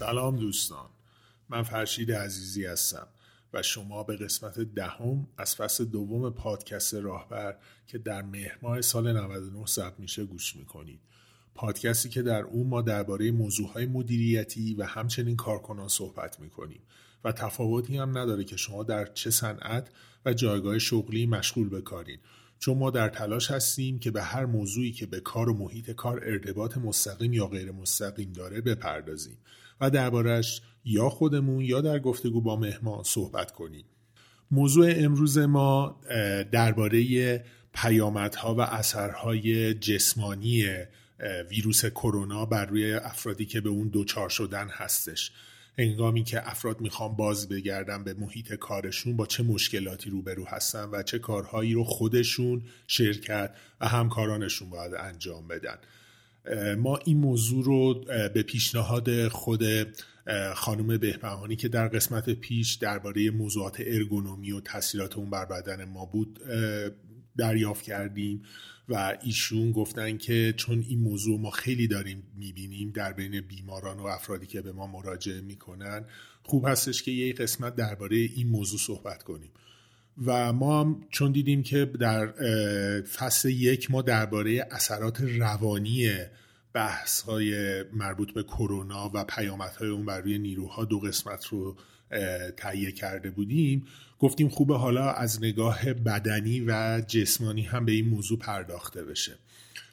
سلام دوستان. من فرشید عزیزی هستم و شما به قسمت دهم از فصل دوم پادکست راهبر که در مهر سال 99 ثبت میشه گوش می‌کنید. پادکستی که در اون ما درباره موضوعهای مدیریتی و همچنین کارکنان صحبت می‌کنیم و تفاوتی هم نداره که شما در چه صنعت و جایگاه شغلی مشغول بکارین چون ما در تلاش هستیم که به هر موضوعی که به کار و محیط کار ارتباط مستقیم یا غیر مستقیم داره بپردازیم. و دربارش یا خودمون یا در گفتگو با مهمان صحبت کنیم. موضوع امروز ما درباره پیامدها و اثرهای جسمانی ویروس کرونا بر روی افرادی که به اون دوچار شدن هستش. هنگامی که افراد می‌خوان باز بگردن به محیط کارشون با چه مشکلاتی روبرو هستن و چه کارهایی رو خودشون شرکت و همکارانشون باید انجام بدن. ما این موضوع رو به پیشنهاد خود خانم بهبهانی که در قسمت پیش درباره موضوعات ارگونومی و تاثیرات اون بر بدن ما بود دریافت کردیم و ایشون گفتن که چون این موضوع ما خیلی داریم می‌بینیم در بین بیماران و افرادی که به ما مراجعه می‌کنن خوب هستش که یه قسمت درباره این موضوع صحبت کنیم. و ما هم چون دیدیم که در فصل یک ما درباره اثرات روانی بحث های مربوط به کرونا و پیامدهای اون بر روی نیروها دو قسمت رو تهیه کرده بودیم گفتیم خوبه حالا از نگاه بدنی و جسمانی هم به این موضوع پرداخته بشه.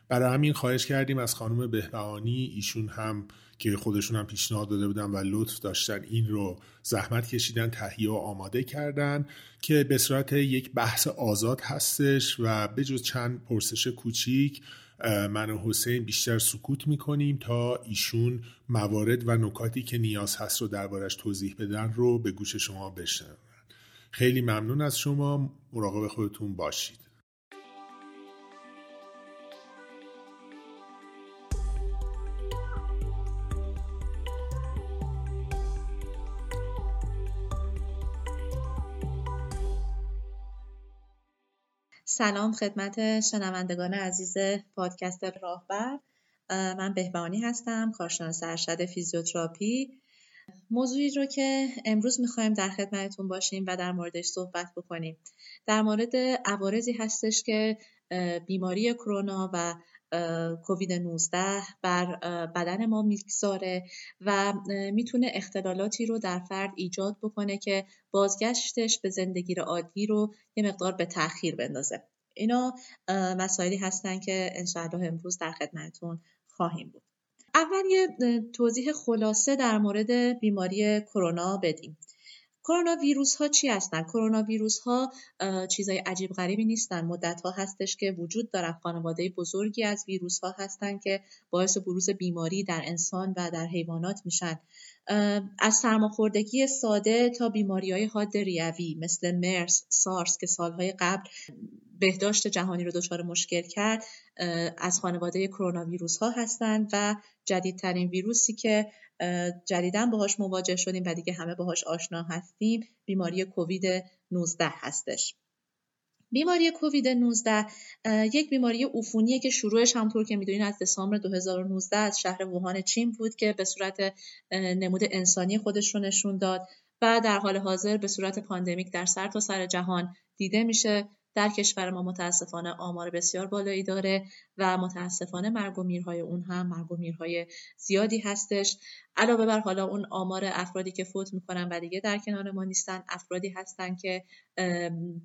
برای همین خواهش کردیم از خانم بهبهانی ایشون هم که خودشون هم پیشنهاد داده بودن و لطف داشتن این رو زحمت کشیدن تهیه و آماده کردن که به صورت یک بحث آزاد هستش و به جز چند پرسش کوچیک من و حسین بیشتر سکوت می‌کنیم تا ایشون موارد و نکاتی که نیاز هست رو دربارش توضیح بدن رو به گوش شما بشنون خیلی ممنون از شما. مراقب خودتون باشید. سلام خدمت شنوندگان عزیز پادکست راهبر. من بهبانی هستم کارشناس ارشد فیزیوتراپی. موضوعی رو که امروز می‌خوایم در خدمتتون باشیم و در موردش صحبت بکنیم. در مورد عوارضی هستش که بیماری کرونا و کووید 19 بر بدن ما می‌گذاره و می‌تونه اختلالاتی رو در فرد ایجاد بکنه که بازگشتش به زندگی عادی رو یه مقدار به تاخیر بندازه. اینا مسائلی هستن که انشاءالله امروز در خدمتتون خواهیم بود. اول یه توضیح خلاصه در مورد بیماری کرونا بدیم. کرونا ویروس ها چی هستن؟ کرونا ویروس ها چیزای عجیب غریبی نیستن. مدت ها هستش که وجود دارن خانواده بزرگی از ویروس ها هستن که باعث بروز بیماری در انسان و در حیوانات میشن. از سرماخوردگی ساده تا بیماری های حاد ریوی مثل مرس، سارس که سالهای قبل بهداشت جهانی رو دچار مشکل کرد از خانواده کرونا ویروس ها هستند و جدیدترین ویروسی که جدیدا باهاش مواجه شدیم و دیگه همه باهاش آشنا هستیم بیماری کووید 19 هستش. بیماری کووید 19 یک بیماری عفونیه که شروعش همطور که می‌دونین از دسامبر 2019 از شهر ووهان چین بود که به صورت نمود انسانی خودش رو نشون داد و در حال حاضر به صورت پاندمیک در سر تا سر جهان دیده میشه. در کشور ما متاسفانه آمار بسیار بالایی داره و متاسفانه مرگ و میرهای اون هم مرگ و میرهای زیادی هستش. علاوه بر حالا اون آمار افرادی که فوت می‌کنن و دیگه در کنار ما نیستن افرادی هستن که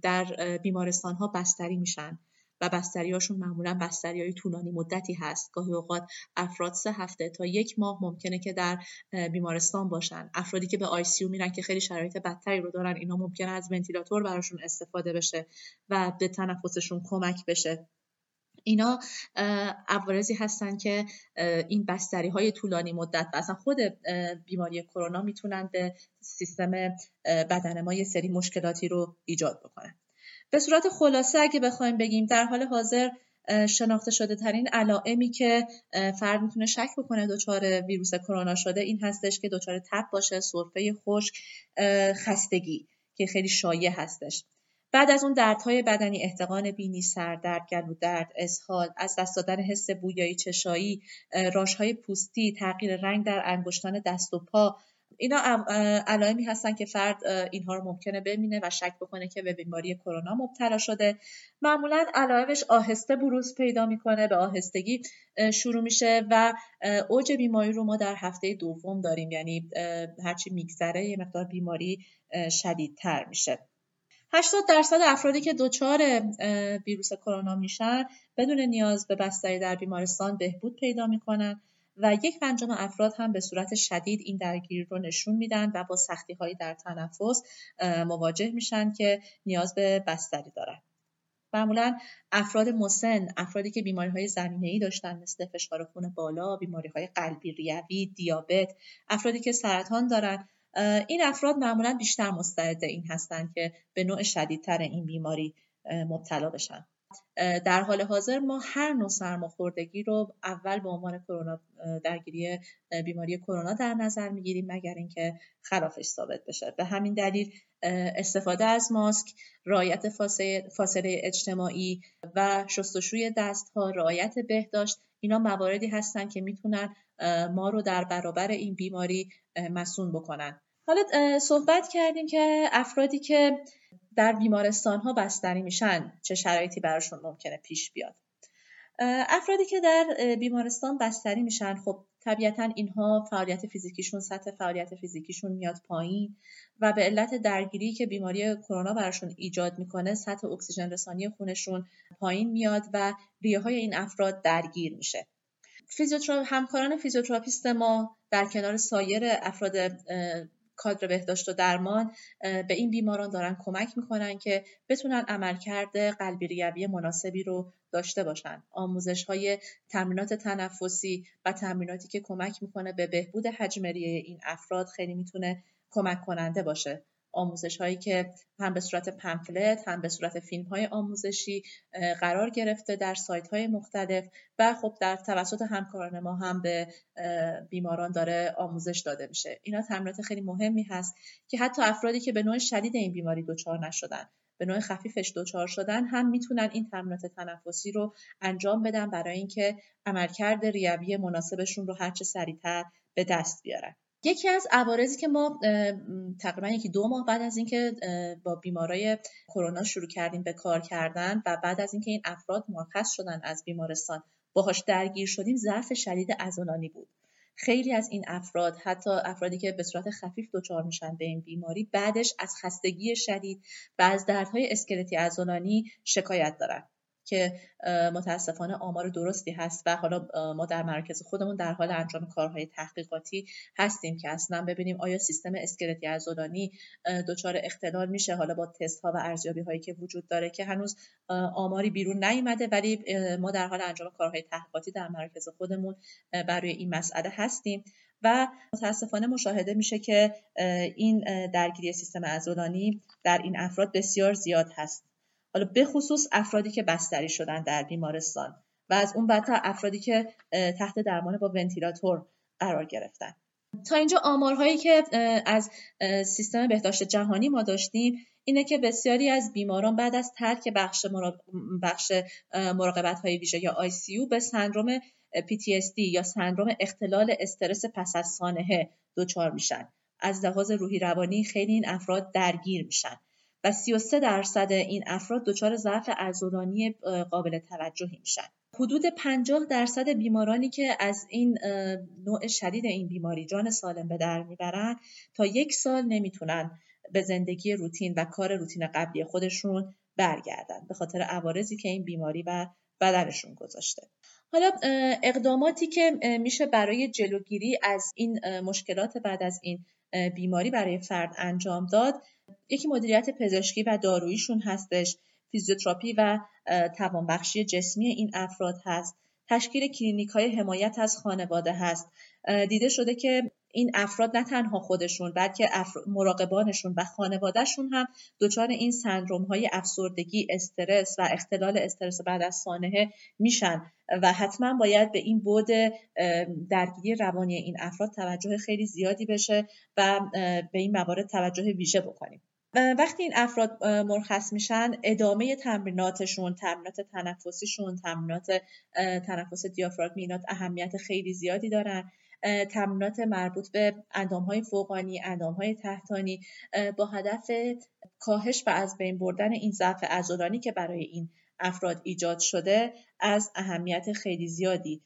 در بیمارستان ها بستری میشن. و بستریاشون معمولا بستری های طولانی مدتی هست. گاهی اوقات افراد سه هفته تا یک ماه ممکنه که در بیمارستان باشن. افرادی که به آی سی میرن که خیلی شرایط بدتری رو دارن اینا ممکنه از ونتیلاتور براشون استفاده بشه و به تنفسشون کمک بشه. اینا عوارضی هستن که این بستری های طولانی مدت و اصلا خود بیماری کرونا می‌تونن به سیستم بدن ما یه سری مشکلاتی رو ایجاد بکنن. به صورت خلاصه اگه بخوایم بگیم در حال حاضر شناخته شده ترین علائمی که فرد می‌تونه شک بکنه دچار ویروس کرونا شده این هستش که دچار تب باشه سرفه خشک خستگی که خیلی شایع هستش. بعد از اون دردهای بدنی احتقان بینی سردرد گلو درد اسهال از دست دادن حس بویایی چشایی راشهای پوستی تغییر رنگ در انگشتان دست و پا اینا علائمی هستن که فرد اینها رو ممکنه ببینه و شک بکنه که به بیماری کرونا مبتلا شده. معمولا علائمش آهسته بروز پیدا می‌کنه به آهستگی شروع میشه و اوج بیماری رو ما در هفته دوم داریم. یعنی هرچی میگذره یه مقدار بیماری شدیدتر میشه. 80 درصد افرادی که دچار ویروس کرونا میشن بدون نیاز به بستری در بیمارستان بهبود پیدا می‌کنن. و یک پنجم افراد هم به صورت شدید این درگیری رو نشون میدن و با سختی هایی در تنفس مواجه میشن که نیاز به بستری دارن. معمولا افراد مسن افرادی که بیماری های زمینه ای داشتن مثل فشار خون بالا بیماری های قلبی ریوی دیابت افرادی که سرطان دارن این افراد معمولا بیشتر مستعد این هستند که به نوع شدیدتر این بیماری مبتلا بشن در حال حاضر ما هر نوع سرماخوردگی رو اول به عنوان کرونا درگیری بیماری کرونا در نظر می‌گیریم مگر اینکه خلافش ثابت بشه. به همین دلیل استفاده از ماسک رعایت فاصله اجتماعی و شستشوی دستها رعایت بهداشت اینا مواردی هستند که می‌تونن ما رو در برابر این بیماری مسون بکنن. حالا صحبت کردیم که افرادی که در بیمارستان ها بستری میشن چه شرایطی براشون ممکنه پیش بیاد. افرادی که در بیمارستان بستری میشن خب طبیعتا اینها فعالیت فیزیکیشون سطح فعالیت فیزیکیشون میاد پایین و به علت درگیری که بیماری کرونا براشون ایجاد می‌کنه سطح اکسیژن رسانی خونشون پایین میاد و ریه های این افراد درگیر میشه. فیزیوتراپ همکاران فیزیوتراپیست ما در کنار سایر افراد کادر بهداشت و درمان به این بیماران دارن کمک می‌کنن که بتونن عملکرد قلبی ریوی مناسبی رو داشته باشن. آموزش های تمرینات تنفسی و تمریناتی که کمک می‌کنه به بهبود حجم این افراد خیلی می‌تونه کمک کننده باشه. آموزش هایی که هم به صورت پمفلت هم به صورت فیلم های آموزشی قرار گرفته در سایت های مختلف و خب در توسط همکاران ما هم به بیماران داره آموزش داده میشه. اینا تمرینات خیلی مهمی هست که حتی افرادی که به نوع شدید این بیماری دچار نشدن به نوع خفیفش دچار شدن هم می‌تونن این تمرینات تنفسی رو انجام بدن برای اینکه عملکرد ریوی مناسبشون رو هرچه سریعتر به دست بیارن. یکی از عوارضی که ما تقریبا یکی دو ماه بعد از اینکه با بیمارای کرونا شروع کردیم به کار کردن و بعد از اینکه این افراد مرخص شدن از بیمارستان باهاش درگیر شدیم ضعف شدید عضلانی بود. خیلی از این افراد حتی افرادی که به صورت خفیف دچار میشن به این بیماری بعدش از خستگی شدید و از دردهای اسکلتی عضلانی شکایت دارن. که متاسفانه آمار درستی هست و حالا ما در مرکز خودمون در حال انجام کارهای تحقیقاتی هستیم که اصلا ببینیم آیا سیستم اسکلتی عضلانی دچار اختلال میشه؟ حالا با تست ها و ارزیابی هایی که وجود داره که هنوز آماری بیرون نیومده ولی ما در حال انجام کارهای تحقیقاتی در مرکز خودمون برای این مسئله هستیم. و متاسفانه مشاهده میشه که این درگیری سیستم عضلانی در این افراد بسیار زیاد هست. حالا به خصوص افرادی که بستری شدن در بیمارستان و از اون بدتر افرادی که تحت درمان با ونتیلاتور قرار گرفتن. تا اینجا آمارهایی که از سیستم بهداشت جهانی ما داشتیم اینه که بسیاری از بیماران بعد از ترک بخش, بخش مراقبت های ویژه یا ICU به سندروم PTSD یا سندروم اختلال استرس پس از سانحه دچار میشن. از لحاظ روحی روانی خیلی این افراد درگیر میشن. و 33 درصد این افراد دچار ضعف عضلانی قابل توجهی میشن. حدود 50 درصد بیمارانی که از این نوع شدید این بیماری جان سالم به در می‌برن تا یک سال نمی‌تونن به زندگی روتین و کار روتین قبلی خودشون برگردن به خاطر عوارضی که این بیماری و بدنشون گذاشته. حالا اقداماتی که میشه برای جلوگیری از این مشکلات بعد از این بیماری برای فرد انجام داد. یکی مدیریت پزشکی و داروییشون هستش. فیزیوتراپی و توانبخشی جسمی این افراد هست. تشکیل کلینیک های حمایت از خانواده هست. دیده شده که این افراد نه تنها خودشون بلکه مراقبانشون و خانوادهشون هم دچار این سندروم های افسردگی استرس و اختلال استرس بعد از سانحه میشن و حتما باید به این بعد درگیری روانی این افراد توجه خیلی زیادی بشه و به این موارد توجه ویژه بکنیم. وقتی این افراد مرخص میشن ادامه تمریناتشون تمرینات تنفسیشون تمرینات تنفس دیافراگمی اینات اهمیت خیلی زیادی دارن. تمرینات مربوط به های فوقانی های تحتانی با هدف کاهش و از بین بردن این ضعف عضلانی که برای این افراد ایجاد شده از اهمیت خیلی زیادی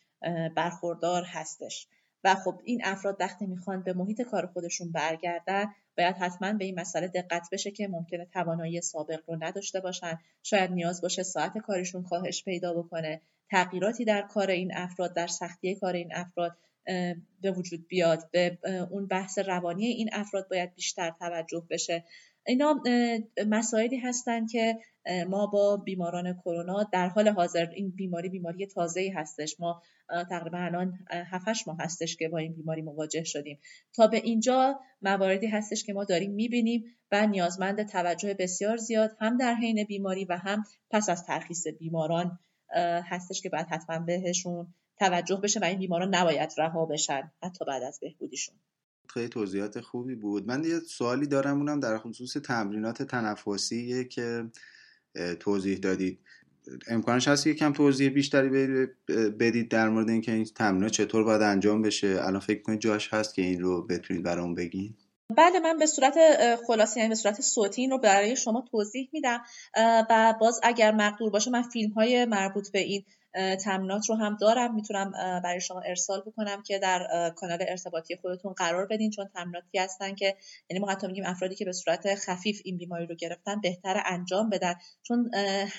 برخوردار هستش. و خب این افراد وقتی می‌خوان به محیط کار خودشون برگردن باید حتما به این مسئله دقت بشه که ممکنه توانایی سابق رو نداشته باشن. شاید نیاز باشه ساعت کارشون کاهش پیدا بکنه. تغییراتی در کار این افراد در سختی کار این افراد به وجود بیاد به اون بحث روانی این افراد باید بیشتر توجه بشه. اینا مسائلی هستند که ما با بیماران کرونا در حال حاضر این بیماری بیماری تازه‌ای هستش. ما تقریبا الان 7 ماه هستش که با این بیماری مواجه شدیم. تا به اینجا مواردی هستش که ما داریم می‌بینیم و نیازمند توجه بسیار زیاد هم در حین بیماری و هم پس از ترخیص بیماران هستش که باید حتما بهشون توجه بشه و این بیماران نباید رها بشن حتی بعد از بهبودیشون. خیلی توضیحات خوبی بود. من یه سوالی دارم اونم در خصوص تمرینات تنفسی که توضیح دادید. امکانش هست یکم توضیح بیشتری بدید در مورد اینکه این تمرینات چطور باید انجام بشه. الان فکر کنید جاش هست که این رو بتونید برام بگین؟ بله من به صورت خلاصه یعنی به صورت صوتی این رو برای شما توضیح میدم. و باز اگر مقدور باشه من فیلم های مربوط به این تمرینات رو هم دارم. می‌تونم برای شما ارسال بکنم که در کانال ارتباطی خودتون قرار بدین چون تمریناتی هستن که یعنی ما حتی میگیم افرادی که به صورت خفیف این بیماری رو گرفتن بهتر انجام بدن. چون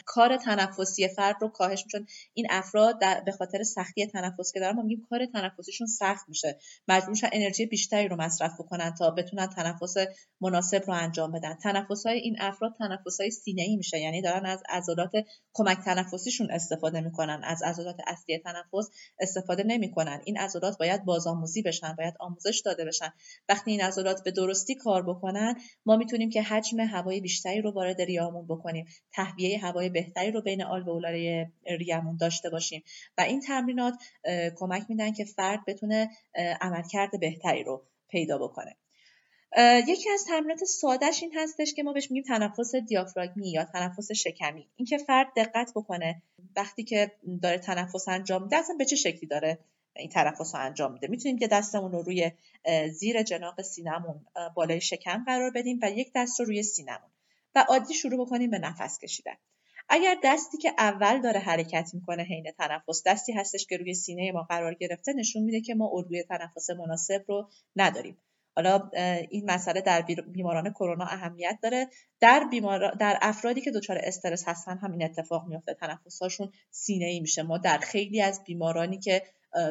کار تنفسی فرد رو کاهش چون این افراد به خاطر سختی تنفس که دارن ما میگیم کار تنفسیشون سخت میشه. مجبور انرژی بیشتری رو مصرف بکنن تا بتونن تنفس مناسب رو انجام بدن. تنفس های این افراد تنفس های سینه ای میشه یعنی دارن از عضلات کمک تنفسیشون استفاده می‌کنن. از عضلات اصلی تنفس استفاده نمی‌کنن. این عضلات باید بازآموزی بشن باید آموزش داده بشن. وقتی این عضلات به درستی کار بکنن ما می‌تونیم که حجم هوای بیشتری رو وارد ریامون بکنیم. تهویه هوای بهتری رو بین آلوئولای ریمون داشته باشیم. و این تمرینات کمک میدن که فرد بتونه عملکرد بهتری رو پیدا بکنه. یکی از تمرینات سادهش این هستش که ما بهش میگیم تنفس دیافراگمی یا تنفس شکمی. اینکه فرد دقت بکنه وقتی که داره تنفس انجام میده اصلا به چه شکلی داره این تنفس رو انجام میده. می‌تونیم که دستمون رو روی زیر جناق سینمون بالای شکم قرار بدیم و یک دست رو روی سینمون و عادی شروع بکنیم به نفس کشیدن. اگر دستی که اول داره حرکت می‌کنه حین تنفس دستی هستش که روی سینه ما قرار گرفته نشون میده که ما الگوی تنفس مناسب رو نداریم. حالا این مسئله در بیماران کرونا اهمیت داره. در بیمار... در افرادی که دچار استرس هستن هم این اتفاق میفته تنفسهاشون سینه ای میشه. ما در خیلی از بیمارانی که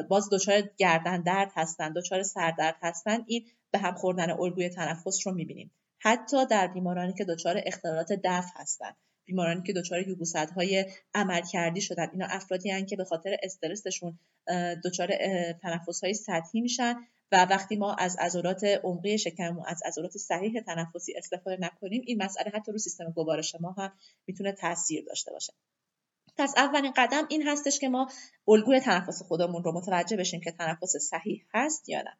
باز دچار گردن درد هستن دچار سردرد هستن این به هم خوردن الگوی تنفس رو می‌بینیم. حتی در بیمارانی که دچار اختلالات دفع هستن بیمارانی که دچار یبوست های عمل کردی شدن اینا افرادی هستند که به خاطر استرسشون دچار تنفس های سطحی میشن. و وقتی ما از عضلات عمقی شکم و از عضلات صحیح تنفسی استفاده نکنیم این مسئله حتی رو سیستم گوارش ما هم می‌تونه تاثیر داشته باشه. پس اولین قدم این هستش که ما الگوی تنفس خودمون رو متوجه بشیم که تنفس صحیح هست یا نه.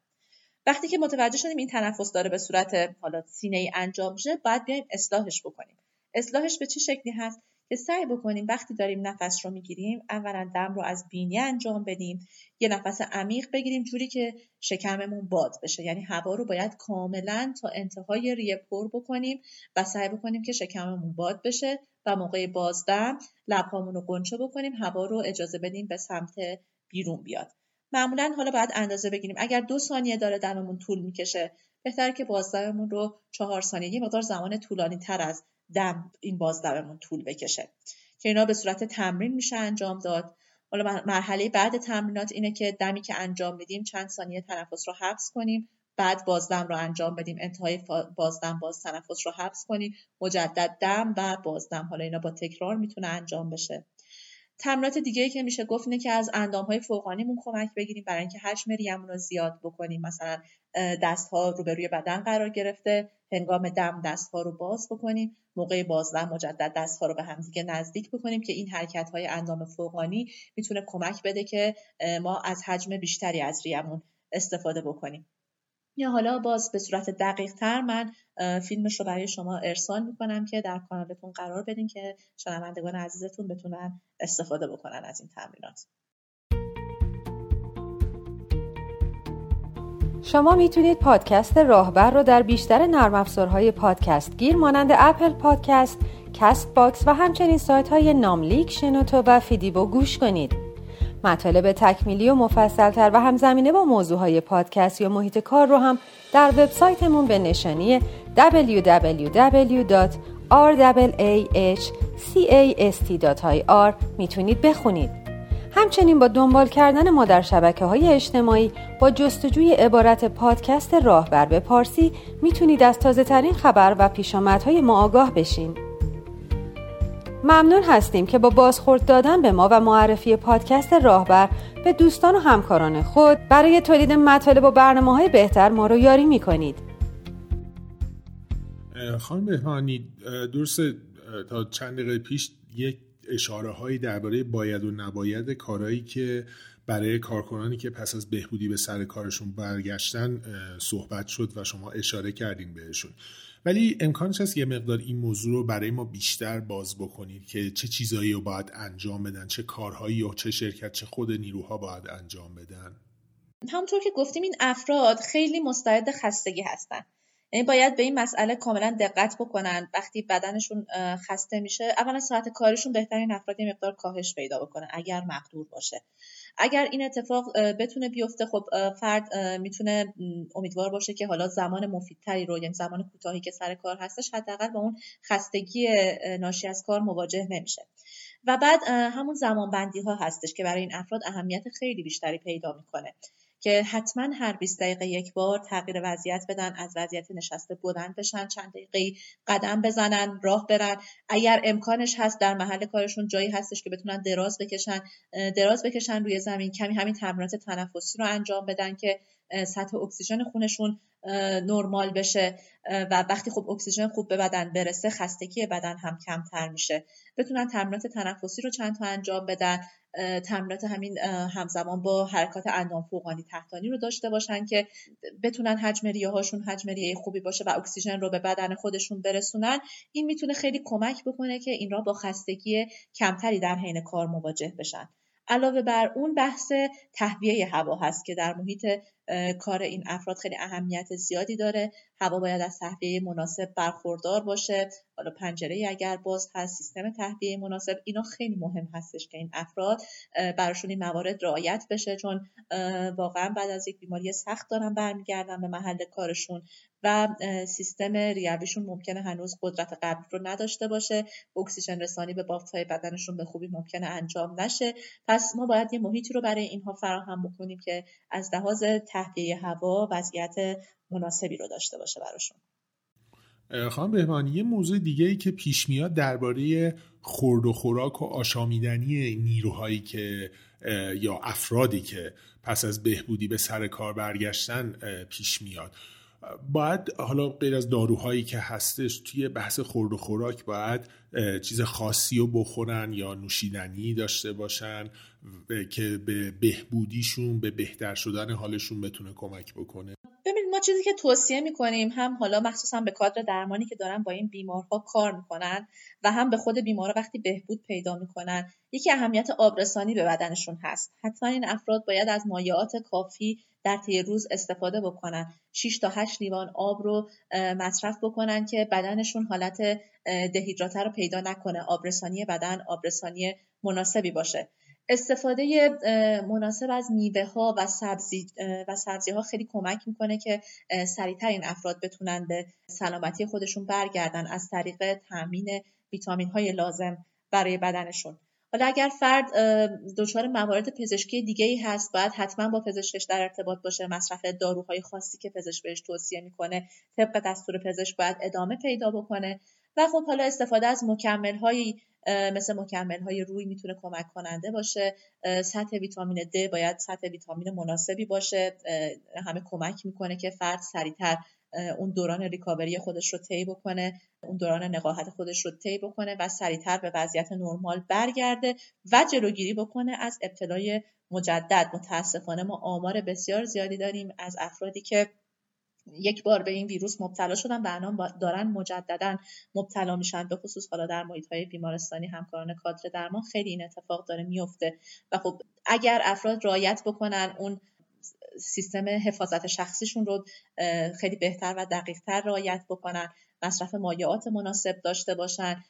وقتی که متوجه شدیم این تنفس داره به صورت حالا سینه ای انجام میشه باید بیایم اصلاحش بکنیم. اصلاحش به چه شکلی هست؟ که سعی بکنیم وقتی داریم نفس رو می‌گیریم اولا دم رو از بینی انجام بدیم یه نفس عمیق بگیریم جوری که شکممون باد بشه. یعنی هوا رو باید کاملا تا انتهای ریه پر بکنیم و سعی بکنیم که شکممون باد بشه و موقع بازدم لبهامون رو گنچه بکنیم هوا رو اجازه بدیم به سمت بیرون بیاد. معمولا حالا باید اندازه بگیریم. اگر دو ثانیه داره دممون طول می‌کشه بهتره که بازدممون رو چهار ثانیه یه مقدار زمان طولانی تر از دم این بازدممون طول بکشه. که اینا به صورت تمرین میشه انجام داد. حالا مرحله بعد تمرینات اینه که دمی که انجام میدیم چند ثانیه تنفس رو حبس کنیم. بعد بازدم رو انجام بدیم. انتهای بازدم باز تنفس رو حبس کنیم. مجدد دم و بازدم. حالا اینا با تکرار می‌تونه انجام بشه. تمرینات دیگه که میشه گفت اینه که از اندام های فوقانیمون کمک بگیریم برای اینکه حجم ریمون رو زیاد بکنیم. مثلا دست ها رو به روی بدن قرار گرفته. هنگام دم دست ها رو باز بکنیم. موقع بازدم مجدد دست ها رو به همدیگه نزدیک بکنیم که این حرکت های اندام فوقانی می‌تونه کمک بده که ما از حجم بیشتری از ریه‌مون استفاده بکنیم. یا حالا باز به صورت دقیق تر من فیلمش رو برای شما ارسال می‌کنم که در کانالتون قرار بدین که شنوندگان عزیزتون بتونن استفاده بکنن از این تمرینات. شما می‌تونید پادکست راهبر رو در بیشتر نرم افزارهای پادکست گیر مانند Apple Podcast، Castbox و همچنین سایت های ناملیک، شنوتو و فیدیبو گوش کنید. مطالب تکمیلی و مفصلتر و همزمینه با موضوع های پادکست یا محیط کار رو هم در وبسایتمون به نشانی www.rwahcast.ir می‌تونید بخونید. همچنین با دنبال کردن ما در شبکه های اجتماعی با جستجوی عبارت پادکست راهبر به پارسی می‌تونید از تازه ترین خبر و پیشامدهای ما آگاه بشین. ممنون هستیم که با بازخورد دادن به ما و معرفی پادکست راهبر به دوستان و همکاران خود برای تولید مطالب و برنامه های بهتر ما رو یاری می‌کنید. خانم بهمانی درست تا چند دقیقه پیش یک اشاره هایی درباره باید و نباید کارهایی که برای کارکنانی که پس از بهبودی به سر کارشون برگشتن صحبت شد و شما اشاره کردین بهشون. ولی امکانش هست یه مقدار این موضوع رو برای ما بیشتر باز بکنید که چه چیزایی رو باید انجام بدن چه کارهایی و چه شرکت چه خود نیروها باید انجام بدن. همونطور که گفتیم این افراد خیلی مستعد خستگی هستن. یعنی باید به این مسئله کاملا دقت بکنن وقتی بدنشون خسته میشه. اولا ساعت کارشون بهترین افراد مقدار کاهش پیدا بکنه اگر مقدور باشه. اگر این اتفاق بتونه بیفته خب فرد می‌تونه امیدوار باشه که حالا زمان مفیدتری رو یعنی زمان کوتاهی که سر کار هستش حداقل با اون خستگی ناشی از کار مواجه نمیشه. و بعد همون زمان بندی ها هستش که برای این افراد اهمیت خیلی بیشتری پیدا می‌کنه. که حتما هر 20 دقیقه یک بار تغییر وضعیت بدن از وضعیت نشسته بلند بشن چند دقیقه قدم بزنن راه برن. اگر امکانش هست در محل کارشون جایی هستش که بتونن دراز بکشن دراز بکشن روی زمین کمی همین تمرینات تنفسی رو انجام بدن که سطح اکسیژن خونشون نرمال بشه. و وقتی خب اکسیژن خوب به بدن برسه خستگی بدن هم کمتر میشه. بتونن تمرینات تنفسی رو چند تا انجام بدن. تمرینات همین همزمان با حرکات اندام فوقانی تحتانی رو داشته باشن که بتونن حجم ریه هاشون حجم ریه خوبی باشه و اکسیژن رو به بدن خودشون برسونن. این می‌تونه خیلی کمک بکنه که این را با خستگی کمتری در حین کار مواجه بشن. علاوه بر اون بحث تهویه هوا هست که در محیط کار این افراد خیلی اهمیت زیادی داره. هوا باید از تهویه مناسب برخوردار باشه. حالا پنجره اگر باز هست سیستم تهویه مناسب اینا خیلی مهم هستش که این افراد براشون این موارد رعایت بشه چون واقعا بعد از یک بیماری سخت دارن برمیگردن به محل کارشون. و سیستم ریویشون ممکنه هنوز قدرت قبل رو نداشته باشه. اکسیژن رسانی به های بدنشون به خوبی ممکنه انجام نشه. پس ما باید یه محیطی رو برای اینها فراهم بکنیم که از لحاظ تهویه هوا وضعیت مناسبی رو داشته باشه براشون. خانم بهمانی یه موضوع دیگه ای که پیش میاد درباره خورد و خوراک و آشامیدنی نیروهایی که یا افرادی که پس از بهبودی به سر کار برگشتن پیش میاد. باید حالا غیر از داروهایی که هستش توی بحث خورد و خوراک باید چیز خاصی رو بخورن یا نوشیدنی داشته باشن که به بهبودیشون به بهتر شدن حالشون بتونه کمک بکنه. ببینید ما چیزی که توصیه می‌کنیم هم حالا مخصوصا به کادر درمانی که دارن با این بیمارها کار می‌کنن و هم به خود بیمارا وقتی بهبود پیدا می‌کنن یکی اهمیت آبرسانی به بدنشون هست. حتما این افراد باید از مایعات کافی در طی روز استفاده بکنن. 6 تا 8 لیوان آب رو مصرف بکنن که بدنشون حالت دهیدراته رو پیدا نکنه. آبرسانی بدن آبرسانی مناسبی باشه. استفاده مناسب از میوه ها و سبزی و سبزی ها خیلی کمک می‌کنه که سریعتر این افراد بتونن به سلامتی خودشون برگردن از طریق تامین ویتامین های لازم برای بدنشون. حالا اگر فرد دچار موارد پزشکی دیگه ای هست باید حتما با پزشکش در ارتباط باشه. مصرف داروهای خاصی که پزشک بهش توصیه می‌کنه طبق دستور پزشک باید ادامه پیدا بکنه. و خب حالا استفاده از مکمل هایی مثل مکمل های روی می‌تونه کمک کننده باشه. سطح ویتامین D باید سطح ویتامین مناسبی باشه. همه کمک می‌کنه که فرد سریعتر اون دوران ریکاوری خودش رو طی بکنه اون دوران نقاهت خودش رو طی بکنه و سریعتر به وضعیت نرمال برگرده و جلوگیری بکنه از ابتلای مجدد. متاسفانه ما آمار بسیار زیادی داریم از افرادی که یک بار به این ویروس مبتلا شدن و الان دارن مجددا مبتلا میشن به خصوص حالا در محیط های بیمارستانی همکاران کادر درمان خیلی این اتفاق داره میفته. و خب اگر افراد رایت بکنن اون سیستم حفاظت شخصیشون رو خیلی بهتر و دقیقتر رعایت بکنن. مصرف مایعات مناسب داشته باشن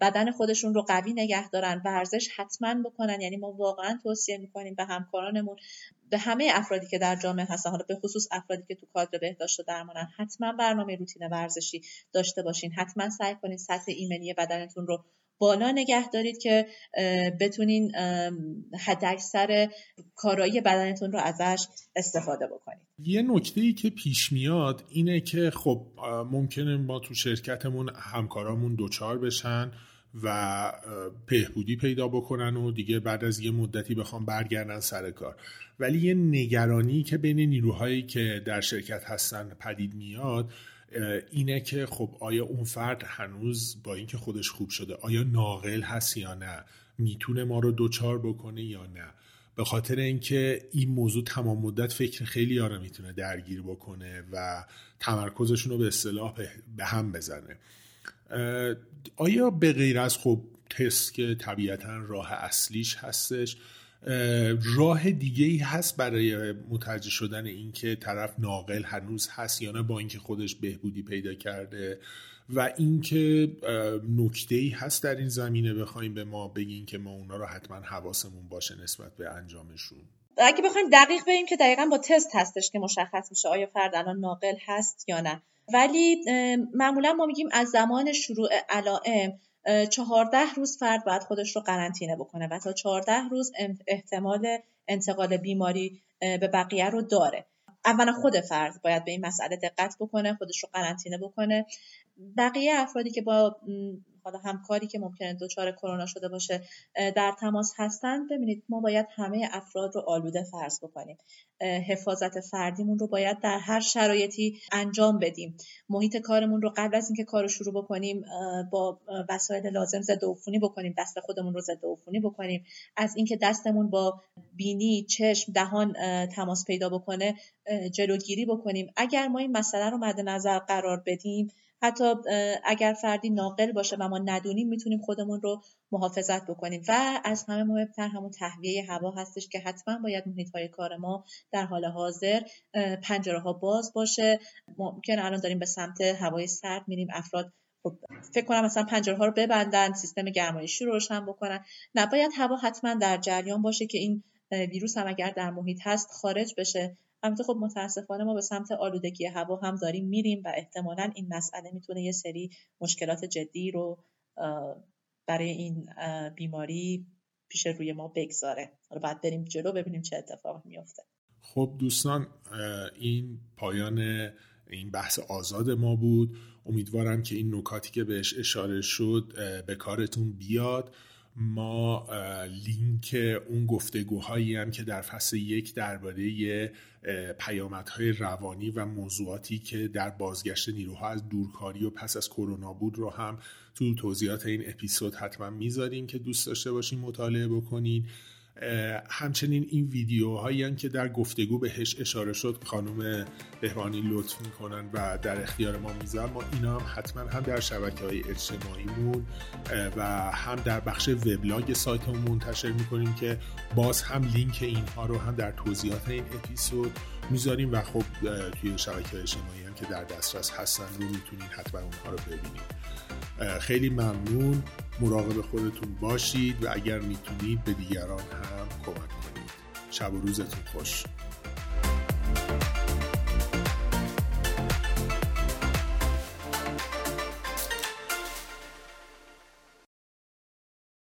بدن خودشون رو قوی نگه دارن ورزش حتما بکنن. یعنی ما واقعا توصیه می‌کنیم به همکارانمون به همه افرادی که در جامعه هستن حالا به خصوص افرادی که تو کادر بهداشت و درمانن حتما برنامه روتین ورزشی داشته باشین. حتما سعی کنین سطح ایمنی بدنتون رو بالا نگه دارید که بتونین حداکثر کارایی بدنتون رو ازش استفاده بکنید. یه نکته ای که پیش میاد اینه که خب ممکنه ما تو شرکتمون همکارامون دوچار بشن و بهبودی پیدا بکنن و دیگه بعد از یه مدتی بخوام برگردن سر کار. ولی یه نگرانی که بین نیروهایی که در شرکت هستن پدید میاد اینه که خب آیا اون فرد هنوز با اینکه خودش خوب شده آیا ناقل هست یا نه؟ می‌تونه ما رو دوچار بکنه یا نه؟ به خاطر اینکه این موضوع تمام مدت فکر خیلی ها رو می‌تونه درگیر بکنه و تمرکزشون رو به اصطلاح به هم بزنه. آیا به غیر از خب تست که طبیعتا راه اصلیش هستش راه دیگه ای هست برای متوجه شدن اینکه طرف ناقل هنوز هست یا نه با اینکه خودش بهبودی پیدا کرده و اینکه نکته ای هست در این زمینه بخوایم به ما بگین که ما اونا رو حتما حواسمون باشه نسبت به انجامشون. اگه بخوایم دقیق بگیم که دقیقا با تست هستش که مشخص میشه آیا فرد الان ناقل هست یا نه. ولی معمولا ما میگیم از زمان شروع علائم چهارده روز فرد باید خودش رو قرنطینه بکنه و تا چهارده روز احتمال انتقال بیماری به بقیه رو داره. اولا خود فرد باید به این مسئله دقت بکنه خودش رو قرنطینه بکنه. بقیه افرادی که با حالا همکاری که ممکنه دچار کرونا شده باشه در تماس هستن ببینید ما باید همه افراد رو آلوده فرض بکنیم. حفاظت فردیمون رو باید در هر شرایطی انجام بدیم. محیط کارمون رو قبل از اینکه کار رو شروع بکنیم با وسایل لازم ضد عفونی بکنیم دست خودمون رو ضد عفونی بکنیم. از اینکه دستمون با بینی چشم دهان تماس پیدا بکنه جلوگیری بکنیم. اگر ما این مسئله رو مد نظر قرار بدیم حتی اگر فردی ناقل باشه و ما ندونیم می‌تونیم خودمون رو محافظت بکنیم. و از همه مهمتر همون تهویه هوا هستش که حتما باید محیط های کار ما در حال حاضر پنجره ها باز باشه. ممکن الان داریم به سمت هوای سرد میریم افراد خب فکر کنم مثلا پنجره ها رو ببندن سیستم گرمایشی رو روشن بکنن. نباید هوا حتما در جریان باشه که این ویروس هم اگر در محیط هست خارج بشه. البته خب متاسفانه ما به سمت آلودگی هوا هم داریم میریم و احتمالا این مسئله می‌تونه یه سری مشکلات جدی رو برای این بیماری پیش روی ما بگذاره. حالا بعد بریم جلو ببینیم چه اتفاق میفته. خب دوستان این پایان این بحث آزاد ما بود. امیدوارم که این نکاتی که بهش اشاره شد به کارتون بیاد. ما لینک اون گفتگوهایی هم که در فصل یک درباره پیامدهای روانی و موضوعاتی که در بازگشت نیروها از دورکاری و پس از کرونا بود رو هم تو توضیحات این اپیزود حتما می‌ذاریم که دوست داشته باشین مطالعه بکنین. همچنین این ویدیوهایی هم که در گفتگو بهش اشاره شد خانم بهبانی لطف می‌کنن و در اختیار ما می‌ذارن. ما اینا هم حتما هم در شبکه های اجتماعیمون و هم در بخش وبلاگ سایتمون منتشر می‌کنیم که باز هم لینک اینها رو هم در توضیحات این اپیزود می‌ذاریم و خب توی شبکه اجتماعی هم که در دسترس هستن رو می‌تونین حتما اونها رو ببینید خیلی ممنون. مراقب خودتون باشید و اگر می‌تونید به دیگران هم کمک کنید. شب و روزتون خوش.